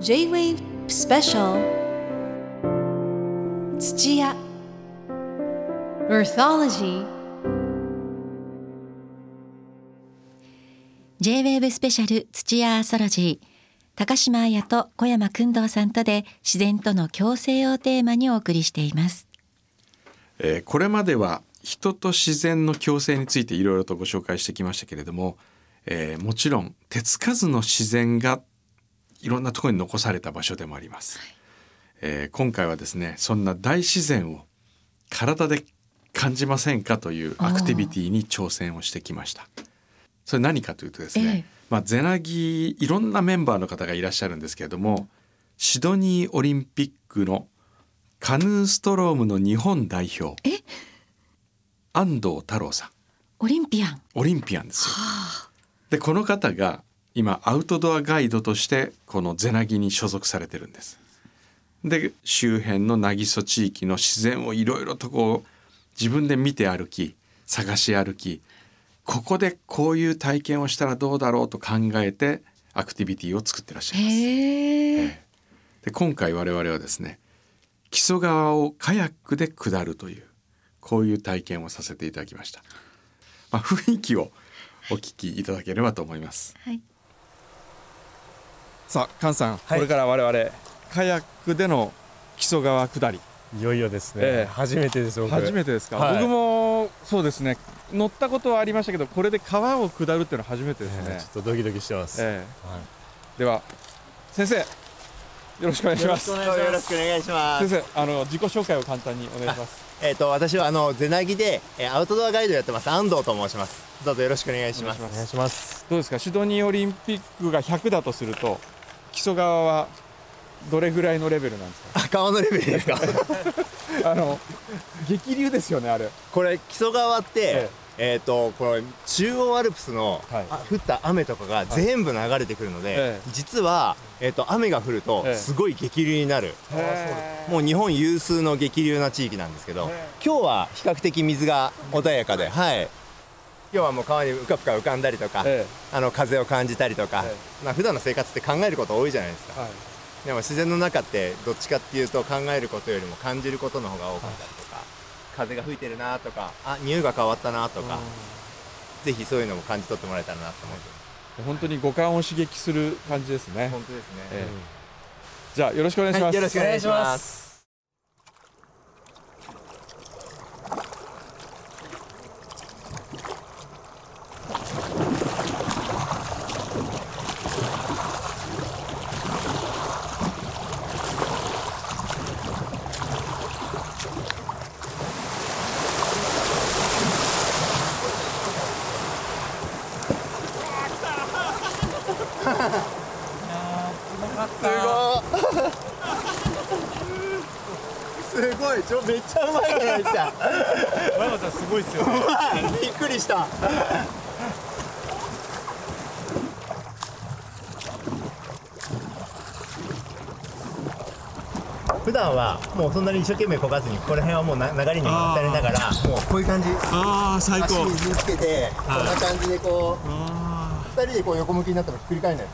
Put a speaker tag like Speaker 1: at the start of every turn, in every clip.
Speaker 1: J-Wave Special. 土屋 Earthology
Speaker 2: J-WAVE スペシャル土屋アーソロジー高島彩と小山君堂さんとで自然との共生をテーマにお送りしています
Speaker 3: えーこれまでは人と自然の共生についていろいろとご紹介してきましたけれども、えーもちろん手つかずの自然がいろんなところに残された場所でもあります、えー今回はですねそんな大自然を体で感じませんかというアクティビティに挑戦をしてきました。それ何かというとですね、
Speaker 2: ええ。
Speaker 3: まあ、ゼナギいろんなメンバーの方がいらっしゃるんですけれどもシドニーオリンピックのカヌーストロームの日本代表。
Speaker 2: え？
Speaker 3: 安藤太郎さん。
Speaker 2: オリンピアン。
Speaker 3: オリンピアンですよ。でこの方が今アウトドアガイドとしてこのゼナギに所属されてるんです。で周辺の渚地域の自然をいろいろとこう自分で見て歩き探し歩きここでこういう体験をしたらどうだろうと考えてアクティビティを作ってらっしゃいます。で今回我々はですね木曽川をカヤックで下るというこういう体験をさせていただきました、まあ、雰囲気をお聞きいただければと思います。
Speaker 2: はい
Speaker 3: さあ菅さん、
Speaker 4: はい。
Speaker 3: これから我々カヤックでの木曽川下り。
Speaker 4: いよいよですね、
Speaker 3: ええ。
Speaker 4: 初めてです僕。
Speaker 3: 初めてですか、
Speaker 4: はい。
Speaker 3: 僕もそうですね。乗ったことはありましたけどこれで川を下るっていうのは初めてですね、
Speaker 4: ええちょっとドキドキしてます、
Speaker 3: え
Speaker 4: はい。
Speaker 3: えでは先生よろしくお願いします。
Speaker 4: よろしくお
Speaker 5: よ
Speaker 4: 願いします。
Speaker 3: 先生あの自己紹介を簡単にお願いします。
Speaker 5: えっ、と私はあのゼナギで、えーアウトドアガイドやってます安藤と申します。どうぞよろしくお願いします。
Speaker 3: お願いし
Speaker 4: お願いします。
Speaker 3: どうですか？シドニーオリンピックが100だとすると木曽川はどれぐらいのレベルなんですか？
Speaker 5: あ川のレベルですか？
Speaker 3: あの激流ですよねあれ。
Speaker 5: これ木曽川って
Speaker 3: え、
Speaker 5: え。っ、とこれ中央アルプスの、
Speaker 3: はい。
Speaker 5: あ降った雨とかが全部流れてくるので、
Speaker 3: ええ。
Speaker 5: 実はえっ、と雨が降ると
Speaker 3: ええ。
Speaker 5: すごい激流になる。もう日本有数の激流な地域なんですけど、
Speaker 3: え
Speaker 5: 今日は比較的水が穏やかで、はい。今日はもう川にうかぷか浮かんだりとか、
Speaker 3: え
Speaker 5: あの風を感じたりとか、
Speaker 3: え
Speaker 5: まあ普段の生活って考えること多いじゃないですか。
Speaker 3: え。はい。
Speaker 5: でも自然の中ってどっちかっていうと考えることよりも感じることの方が多かったりとか、風が吹いてるなとかあ匂いが変わったなとか、ぜひそういうのも感じ取ってもらえたらなと思って。
Speaker 3: 本当に五感を刺激する感じですね。
Speaker 5: 本当ですね、
Speaker 3: え。じゃあよろしくお願いします、
Speaker 5: はいよろしくお願いしま
Speaker 4: す
Speaker 5: すごいちょめっちゃうまいじゃないですか。
Speaker 4: 小山さんすごいっすよね。
Speaker 5: びっくりした。普段はもうそんなに一生懸命こがずにここら辺はもうな流れに任されながらもうこういう感じ。
Speaker 3: ああ最
Speaker 5: 足水つけてこんな感じでこう
Speaker 3: あ
Speaker 5: 二人でこう横向きになってもひっくり返らないで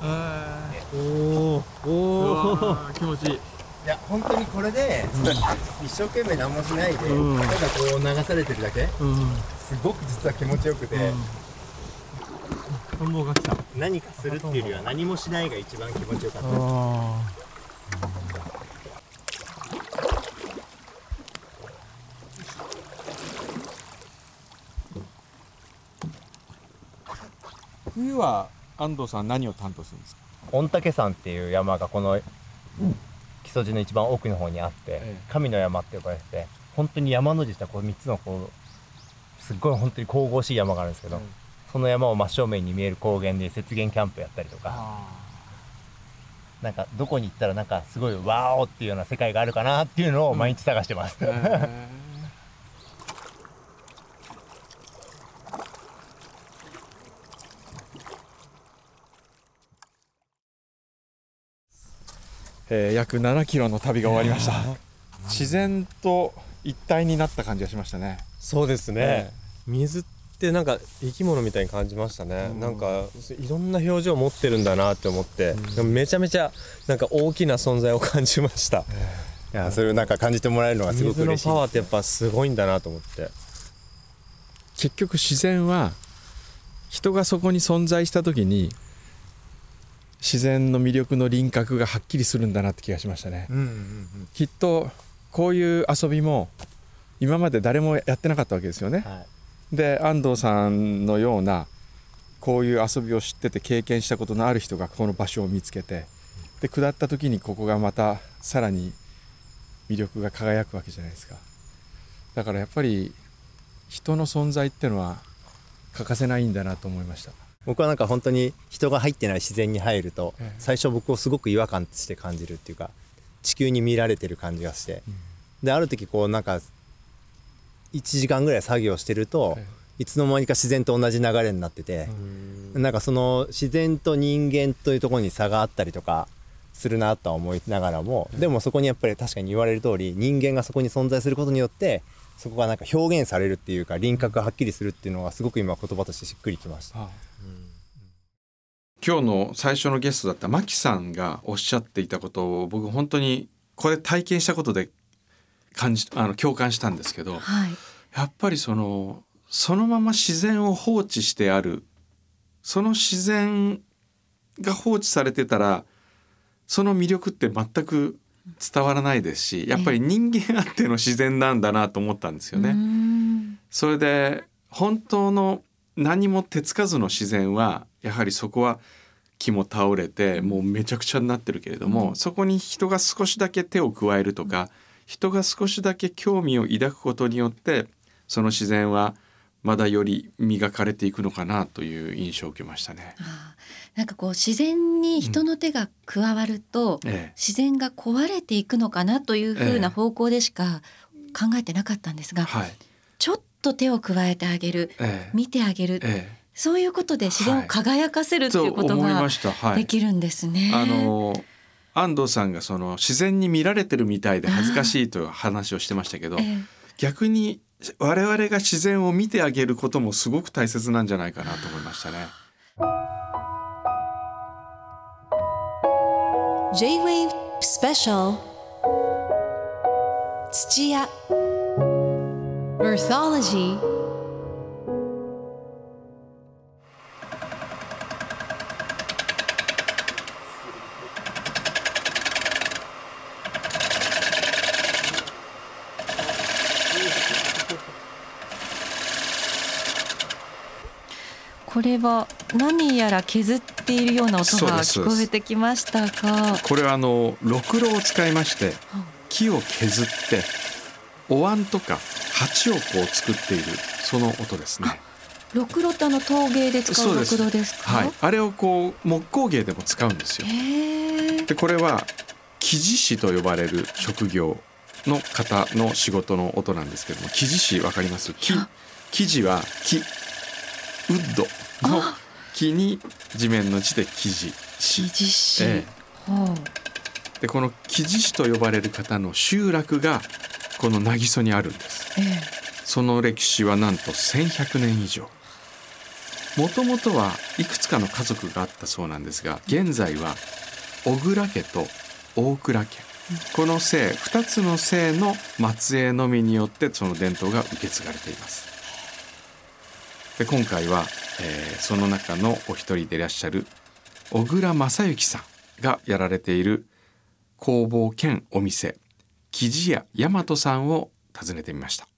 Speaker 5: す。
Speaker 3: おおお気持ちいい
Speaker 5: 本当にこれで一生懸命何もしないで、
Speaker 3: うん。
Speaker 5: ただこう流されてるだけ
Speaker 3: うん
Speaker 5: すごく実は気持ちよくて、
Speaker 3: 感動が来た
Speaker 5: 何かするっていうよりは何もしないが一番気持ちよかった
Speaker 3: あ冬は安藤さん。何を担当するん。ですか
Speaker 5: 御嶽山っていう山がこの木曽路の一番奥の方にあって、
Speaker 3: ええ。
Speaker 5: 神の山って呼ばれてて本当に山の字したこう3つのこうすっごい本当に神々しい山があるんですけど、
Speaker 3: うん
Speaker 5: その山を真正面に見える高原で雪原キャンプやったりとかなんかどこに行ったらなんかすごいワーオっていうような世界があ。るかなっていうのを毎日探してます、
Speaker 3: えー約7キロの旅が終わりました。自然と一体になった感じがしましたね。
Speaker 4: そうですね、水ってなんか生き物みたいに感じましたね、なんかいろんな表情を持ってるんだなって思って、めちゃめちゃなんか大きな存在を感じました、
Speaker 5: いやそれをなんか感じてもらえるのがすごく
Speaker 4: 水の
Speaker 5: 嬉しい。
Speaker 4: パワーってやっぱすごいんだなと思って。
Speaker 3: 結局自然は人がそこに存在した時に自然の魅力の輪郭がはっきりするんだなって気がしましたね。
Speaker 5: うんうんうん
Speaker 3: きっとこういう遊びも今まで誰もやってなかったわけですよね。
Speaker 5: はい
Speaker 3: で安藤さんのようなこういう遊びを知ってて経験したことのある人がこの場所を見つけてで下った時にここがまたさらに魅力が輝くわけじゃないですかだからやっぱり人の存在ってのは欠かせないんだなと思いました
Speaker 5: 僕はなんか本当に人が入ってない自然に入ると
Speaker 3: ええ。
Speaker 5: 最初僕をすごく違和感として感じるっていうか地球に見られてる感じがして。である時こうなんか1時間ぐらい作業してると
Speaker 3: え
Speaker 5: いつの間にか自然と同じ流れになっててなんかその自然と人間というところに差があったりとかするなとは思いながらもでもそこにやっぱり確かに言われる通り人間がそこに存在することによってそこがなんか表現されるっていうか輪郭がはっきりするっていうのがすごく今言葉としてしっくりきました。
Speaker 3: 今日の最初のゲストだったマキさんがおっしゃっていたことを僕本当にこれ体験したことで感じあの共感したんですけど
Speaker 2: はい。
Speaker 3: やっぱりそのそのまま自然を放置してある。その自然が放置されてたらその魅力って全く伝わらないですしやっぱり人間あっての自然なんだなと思ったんですよね。
Speaker 2: ん。
Speaker 3: それで本当の何も手つかずの自然はやはりそこは木も倒れてもうめちゃくちゃになってるけれども、そこに人が少しだけ手を加えるとか、人が少しだけ興味を抱くことによってその自然はまだより磨かれていくのかなという印象を受けましたね。
Speaker 2: なんかこう自然に人の手が加わると、
Speaker 3: え
Speaker 2: 自然が壊れていくのかなというふう
Speaker 3: ええ。
Speaker 2: な方向でしか考えてなかったんですが、
Speaker 3: えはい、
Speaker 2: ちょっと手を加えてあげる
Speaker 3: ええ。
Speaker 2: 見てあげる、
Speaker 3: え
Speaker 2: そういうことで自然を輝かせる
Speaker 3: え
Speaker 2: っていうことができるんですね。
Speaker 3: あの安藤さんがその自然に見られてるみたいで恥ずかしいという話をしてましたけど
Speaker 2: ええ。
Speaker 3: 逆に我々が自然を見てあげることもすごく大切なんじゃないかなと思いましたね。
Speaker 1: J-Wave Special 土屋 Earthology
Speaker 2: これは何やら削っているような音が聞こえてきましたが、
Speaker 3: これはあのろくろを使いまして木を削ってお椀とか鉢をこう作っているその音ですね。
Speaker 2: ろくろってあの陶芸で使うろくろですか？
Speaker 3: はい、あれをこう木工芸でも使うんですよ。でこれは木地師と呼ばれる職業の方の仕事の音なんですけども木地師わかります？木
Speaker 2: や
Speaker 3: 木地は木ウッドの
Speaker 2: あ
Speaker 3: 木に地面の地で木地師
Speaker 2: 木地師。
Speaker 3: え。
Speaker 2: ほう。
Speaker 3: でこの木地師と呼ばれる方の集落がこの渚にあるんです。
Speaker 2: ええ。
Speaker 3: その歴史はなんと1100年以上。もともとはいくつかの家族があったそうなんですが現在は小倉家と大倉家。この姓2つの姓の末裔のみによってその伝統が受け継がれていますで今回は、えーその中のお一人でいらっしゃる小倉正幸さんがやられている工房兼お店生地屋大和さんを訪ねてみました。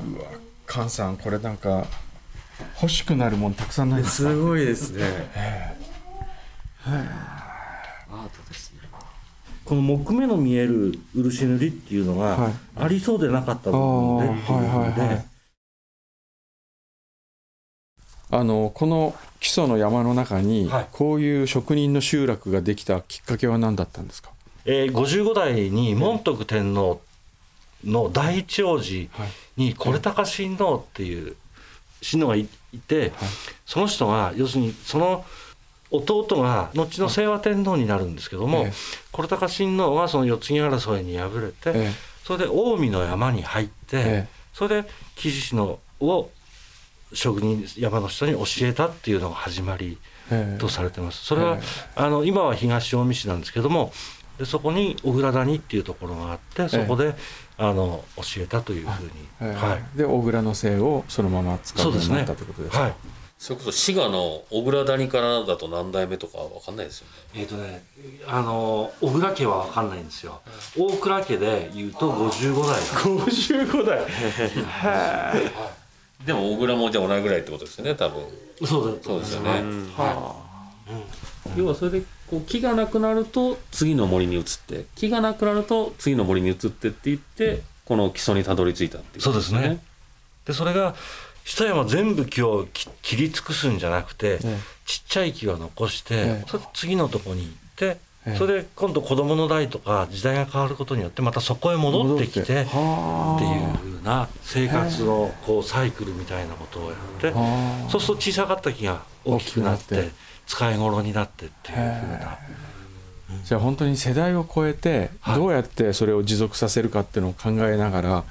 Speaker 3: うわ菅さんこれなんか欲しくなるもんたくさんないですか？
Speaker 4: すごいですね。
Speaker 6: この木目の見える漆塗りっていうの
Speaker 3: はい。
Speaker 6: がありそうでなかった部分でっていうの
Speaker 3: あのこの基礎の山の中に、
Speaker 6: はい。
Speaker 3: こういう職人の集落ができたきっかけは何だったんですか、
Speaker 6: えー55代に門徳天皇の第一王子
Speaker 3: はい。
Speaker 6: に是高親王っていう親王がいい。てその人が要するにその弟が後の清和天皇になるんですけども
Speaker 3: ええ。
Speaker 6: 是高親王がその世継ぎ争いに敗れて
Speaker 3: え
Speaker 6: それで近江の山に入って
Speaker 3: え
Speaker 6: それで木地師のを職人山の人に教えたっていうのが始まり
Speaker 3: ええ。
Speaker 6: とされてます。それはあの今は東近江市なんですけどもでそこに小倉谷っていうところがあってそこで、あの教えたというふうに、
Speaker 3: ええ。
Speaker 6: はい、
Speaker 3: で小倉の姓をそのまま使うようになったということですか？
Speaker 6: はい。
Speaker 7: それこそ滋賀の小倉谷からだと何代目とかわかんないですよね。
Speaker 6: えっ、とねあの小倉家は分かんないんですよ。大倉家で言うと55代。
Speaker 3: 55代
Speaker 7: でも小倉もじゃあ同じぐらいってことですよね多分。
Speaker 6: そうだ
Speaker 7: そうですよね、
Speaker 8: 要はそれでこう木がなくなると次の森に移って木がなくなると次の森に移ってって言ってこの基礎にたどり着いたっていう。
Speaker 6: そうですね。でそれが一山全部木をき切り尽くすんじゃなくて、
Speaker 3: え
Speaker 6: ちっちゃい木は残して、
Speaker 3: ええ。
Speaker 6: それで次のとこに行って、
Speaker 3: ええ。
Speaker 6: それで今度子供の代とか時代が変わることによってまたそこへ戻ってきてっていうな生活のこうサイクルみたいなことをやってそうすると小さかった木が大きくなって使い頃になってっていうふうな
Speaker 3: じゃあ本当に世代を超えて
Speaker 6: はい。
Speaker 3: どうやってそれを持続させるかっていうのを考えながら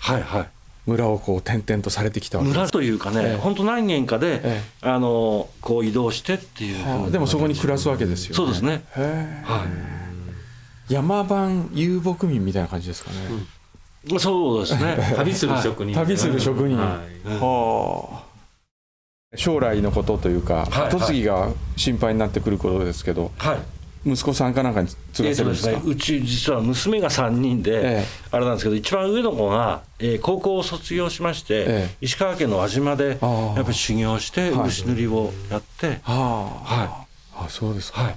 Speaker 6: はいはい。
Speaker 3: 村をこう転々とされてきたわけです。
Speaker 6: 村というかね、
Speaker 3: ええ。
Speaker 6: 本当何軒かで、
Speaker 3: え
Speaker 6: あのこう移動してっていう
Speaker 3: でもそこに暮らすわけですよね。
Speaker 6: そうですね。
Speaker 3: へえ
Speaker 6: はい。
Speaker 3: 山版遊牧民みたいな感じですかね、
Speaker 6: そうですね。
Speaker 8: 旅する職人、
Speaker 3: 旅する職人。
Speaker 8: はい。
Speaker 3: はあ。将来のことというか、
Speaker 6: はい
Speaker 3: 後継ぎが心配になってくることですけど
Speaker 6: はい。
Speaker 3: 息子さんかなんかに継がせるんですか、
Speaker 6: ですね、うち実は娘が3人で、
Speaker 3: ええ。
Speaker 6: あれなんですけど一番上の子が、えー高校を卒業しまして、
Speaker 3: ええ。
Speaker 6: 石川県の輪島でやっぱり修行して
Speaker 3: はい。
Speaker 6: 漆塗りをやって、
Speaker 3: はあ、
Speaker 6: は
Speaker 3: あそうですか、
Speaker 6: はい、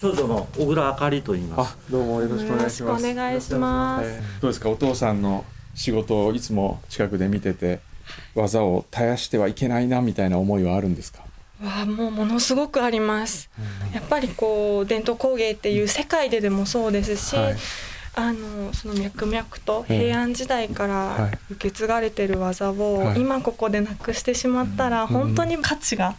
Speaker 6: 長女の小倉あかりと言います。
Speaker 3: あどうもよろしくお願いします。
Speaker 9: よろしくお願いします。
Speaker 3: えーどうですか？お父さんの仕事をいつも近くで見てて技を絶やしてはいけないなみたいな思いはあるんですか？
Speaker 9: わあもうものすごくあります。やっぱりこう伝統工芸っていう世界ででもそうですし、
Speaker 3: はい。
Speaker 9: あのその脈々と
Speaker 3: ええ
Speaker 9: 平安時代か
Speaker 3: は
Speaker 9: ら
Speaker 3: い。
Speaker 9: 受け継がれてる技を
Speaker 3: はい。
Speaker 9: 今ここでなくしてしまったら本当に価値が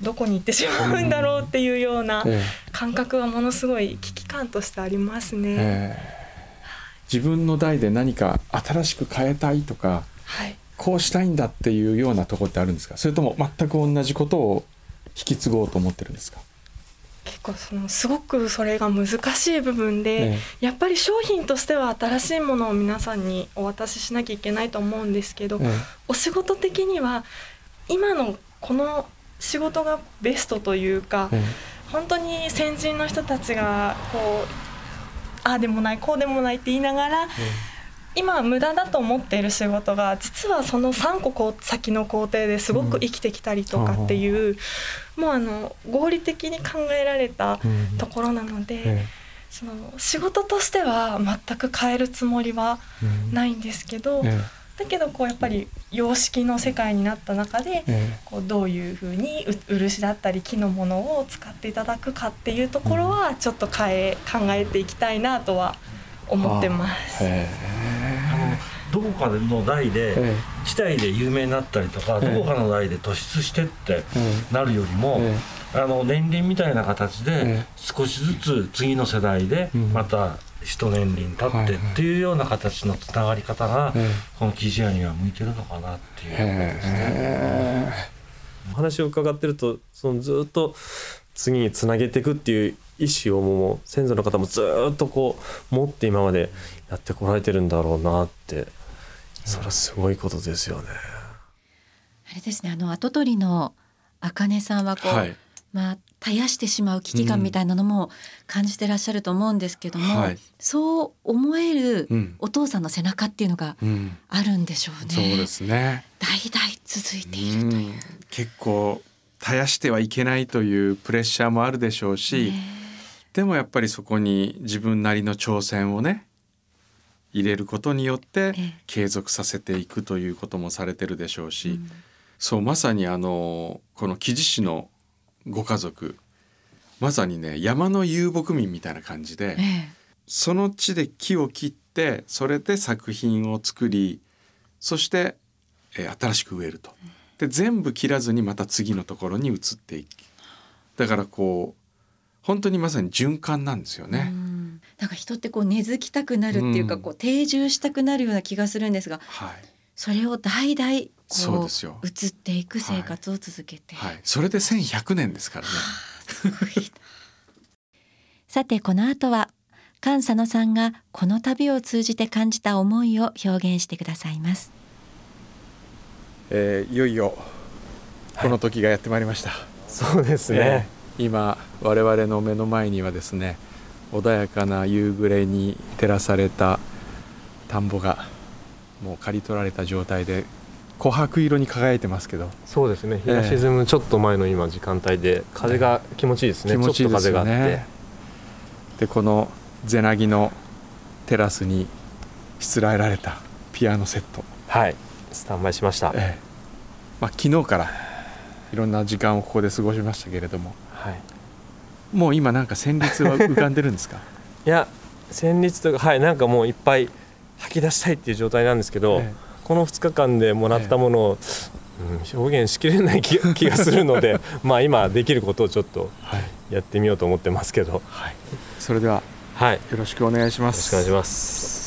Speaker 9: どこに行ってしまうんだろうっていうような
Speaker 3: え
Speaker 9: 感覚がものすごい危機感としてあります
Speaker 3: え
Speaker 9: ね。
Speaker 3: ええ。自分の代で何か新しく変えたいとか
Speaker 9: はい。
Speaker 3: こうしたいんだっていうようなとこってあるんですか？それとも全く同じことを引き継ごうと思ってるんですか、
Speaker 9: 結構そのすごくそれが難しい部分で、
Speaker 3: え。
Speaker 9: やっぱり商品としては新しいものを皆さんにお渡ししなきゃいけないと思うんですけど、
Speaker 3: ええ。
Speaker 9: お仕事的には今のこの仕事がベストというか、
Speaker 3: え
Speaker 9: 本当に先人の人たちがこうああでもないこうでもないって言いながら、今は無駄だと思っている仕事が実はその3個先の工程ですごく生きてきたりとかっていう、もうあの合理的に考えられた
Speaker 3: うん
Speaker 9: ところなので、
Speaker 3: え
Speaker 9: その仕事としては全く変えるつもりはないんですけど、
Speaker 3: え
Speaker 9: だけどこうやっぱり様式の世界になった中で、
Speaker 3: ええ。
Speaker 9: こうどういうふうにう漆だったり木のものを使っていただくかっていうところはちょっと変え考えていきたいなとは思ってます。
Speaker 3: え。
Speaker 6: あのどこかの代で、
Speaker 3: え
Speaker 6: 地代で有名になったりとか、
Speaker 3: ええ。
Speaker 6: どこかの代で突出してって
Speaker 3: え
Speaker 6: なるよりも、
Speaker 3: え
Speaker 6: あの年輪みたいな形で
Speaker 3: ええ
Speaker 6: 少しずつ次の世代で
Speaker 3: うん。
Speaker 6: また一年輪経ってっていうような形のつながり方が
Speaker 3: え
Speaker 6: この生地屋には向いてるのかなっていう。
Speaker 3: ええ
Speaker 4: お話を伺ってるとそのずっと次につなげていくっていう意思をもう先祖の方もずっとこう持って今までやってこられてるんだろうなって。それはすごいことですよね。
Speaker 2: あれですねあの跡取りの茜さんはこう、
Speaker 3: はい
Speaker 2: まあ絶やしてしまう危機感みたいなのも感じてらっしゃると思うんですけども、
Speaker 3: はい。
Speaker 2: そう思える
Speaker 3: うん。
Speaker 2: お父さんの背中っていうのが
Speaker 3: うん。
Speaker 2: あるんでしょうね。
Speaker 3: そうですね。
Speaker 2: 代々続いているという。
Speaker 3: うん。結構絶やしてはいけないというプレッシャーもあるでしょうし、
Speaker 2: ね
Speaker 3: でもやっぱりそこに自分なりの挑戦をね入れることによって
Speaker 2: ええ。
Speaker 3: 継続させていくということもされてるでしょうし、
Speaker 2: うん。
Speaker 3: そうまさにあのこの木地師のご家族まさにね山の遊牧民みたいな感じで、
Speaker 2: ええ
Speaker 3: その地で木を切ってそれで作品を作りそして、えー新しく植えると。で全部切らずにまた次のところに移っていく。だからこう本当にまさに循環なんですよね。
Speaker 2: うんなんか人ってこう根付きたくなるっていうか、
Speaker 3: うん
Speaker 2: こう定住したくなるような気がするんですが
Speaker 3: はい。
Speaker 2: それを代々こ
Speaker 3: そうですよ。
Speaker 2: う移っていく生活を続けて、
Speaker 3: はい、それで1100年ですからね。
Speaker 2: さてこの後は菅佐野さんがこの旅を通じて感じた思いを表現してくださいます。
Speaker 3: えーいよいよこの時がやってまいりました。
Speaker 4: そうですね、
Speaker 3: えー今我々の目の前にはですね穏やかな夕暮れに照らされた田んぼがもう刈り取られた状態で琥珀色に輝いてますけど。
Speaker 4: そうですね。日が
Speaker 3: ええ
Speaker 4: 沈むちょっと前の今時間帯で風が気持ちいいですね、
Speaker 3: 気持ちいいで
Speaker 4: 風があって。
Speaker 3: ね。でこのゼナギのテラスにしつらえられたピアノセット、
Speaker 4: はい。スタンバイしました、
Speaker 3: ええ。まあ、昨日からいろんな時間をここで過ごしましたけれども。
Speaker 4: はい、
Speaker 3: もう今なんか旋律は浮かんでるんですか？
Speaker 4: いや旋律とかはいなんかもういっぱい吐き出したいっていう状態なんですけど、
Speaker 3: え
Speaker 4: この2日間でもらったものを、うん、表現しきれない気 気がするので まあ今できることをちょっと
Speaker 3: はい、
Speaker 4: やってみようと思ってますけど。
Speaker 3: はい、それでは
Speaker 4: はい。よ
Speaker 3: よろしくお願いしま
Speaker 4: ろ
Speaker 3: す
Speaker 4: しくお願いします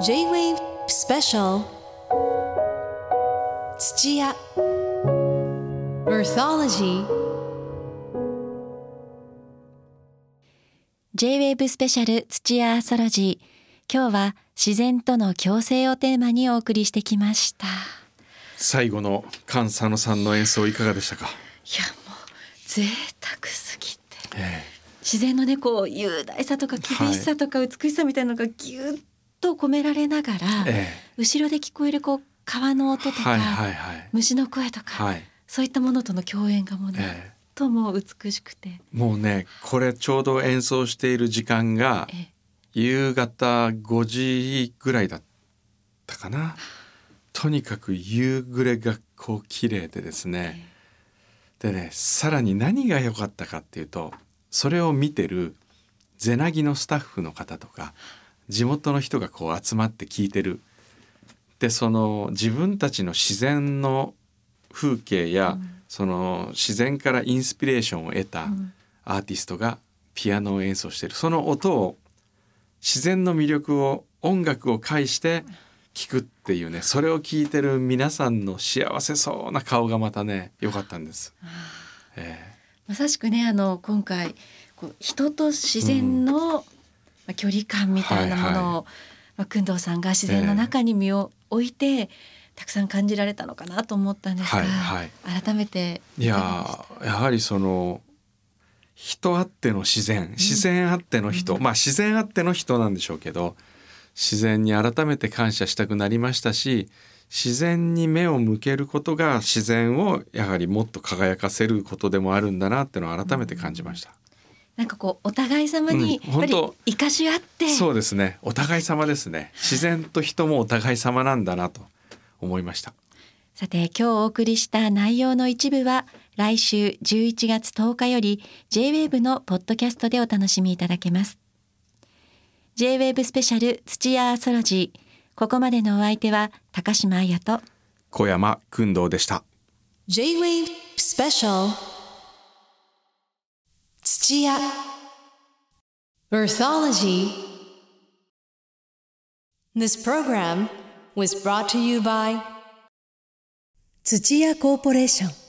Speaker 1: J-Wave Special. 土屋。Earthology
Speaker 2: J-Wave スペシャル土屋アーソロジー今日は自然との共生をテーマにお送りしてきました。
Speaker 3: 最後の菅佐野さんの演奏いかがでしたか、
Speaker 2: いやもう贅沢すぎて。
Speaker 3: え
Speaker 2: 自然のねこう雄大さとか厳しさとか美しさみたいなのがぎゅっと込められながら、
Speaker 3: ええ。
Speaker 2: 後ろで聞こえるこう川の音とか、
Speaker 3: はいはいはい。
Speaker 2: 虫の声とか、
Speaker 3: はい、
Speaker 2: そういったものとの共演がもうなん
Speaker 3: え。
Speaker 2: とも美しくて、
Speaker 3: えもうねこれちょうど演奏している時間が
Speaker 2: ええ。
Speaker 3: 夕方5時ぐらいだったかな。とにかく夕暮れがこう綺麗でですね。でねさらに何が良かったかっていうとそれを見てるゼナギのスタッフの方とか地元の人がこう集まって聞いてる。でその自分たちの自然の風景や、その自然からインスピレーションを得たアーティストがピアノを演奏してる。その音を自然の魅力を音楽を介して聞くっていうねそれを聞いてる皆さんの幸せそうな顔がまたね良かったんです。え
Speaker 2: まさしくねあの今回こう人と自然の、まあ距離感みたいなものを、
Speaker 3: はいはい。
Speaker 2: まあ、工藤さんが自然の中に身を置いて、たくさん感じられたのかなと思ったんですが、
Speaker 3: はいはい。
Speaker 2: 改めて
Speaker 3: えいやーやはりその人あっての自然自然あっての人、まあ自然あっての人なんでしょうけど自然に改めて感謝したくなりましたし自然に目を向けることが自然をやはりもっと輝かせることでもあるんだなっていうのを改めて感じました。
Speaker 2: なんかこうお互い様に
Speaker 3: うん
Speaker 2: やっぱり
Speaker 3: 本
Speaker 2: 生かし合って、
Speaker 3: そうですね。お互い様ですね。自然と人もお互い様なんだなと思いました。
Speaker 2: さて今日お送りした内容の一部は来週11月10日より J-WAVE のポッドキャストでお楽しみいただけます。J-WAVE スペシャル土屋アーソロジー。ここまでのお相手は高島彩と
Speaker 3: 小山君堂でした。
Speaker 1: J-Wave Special 土屋 Earthology This program was brought to you by 土屋コーポレーション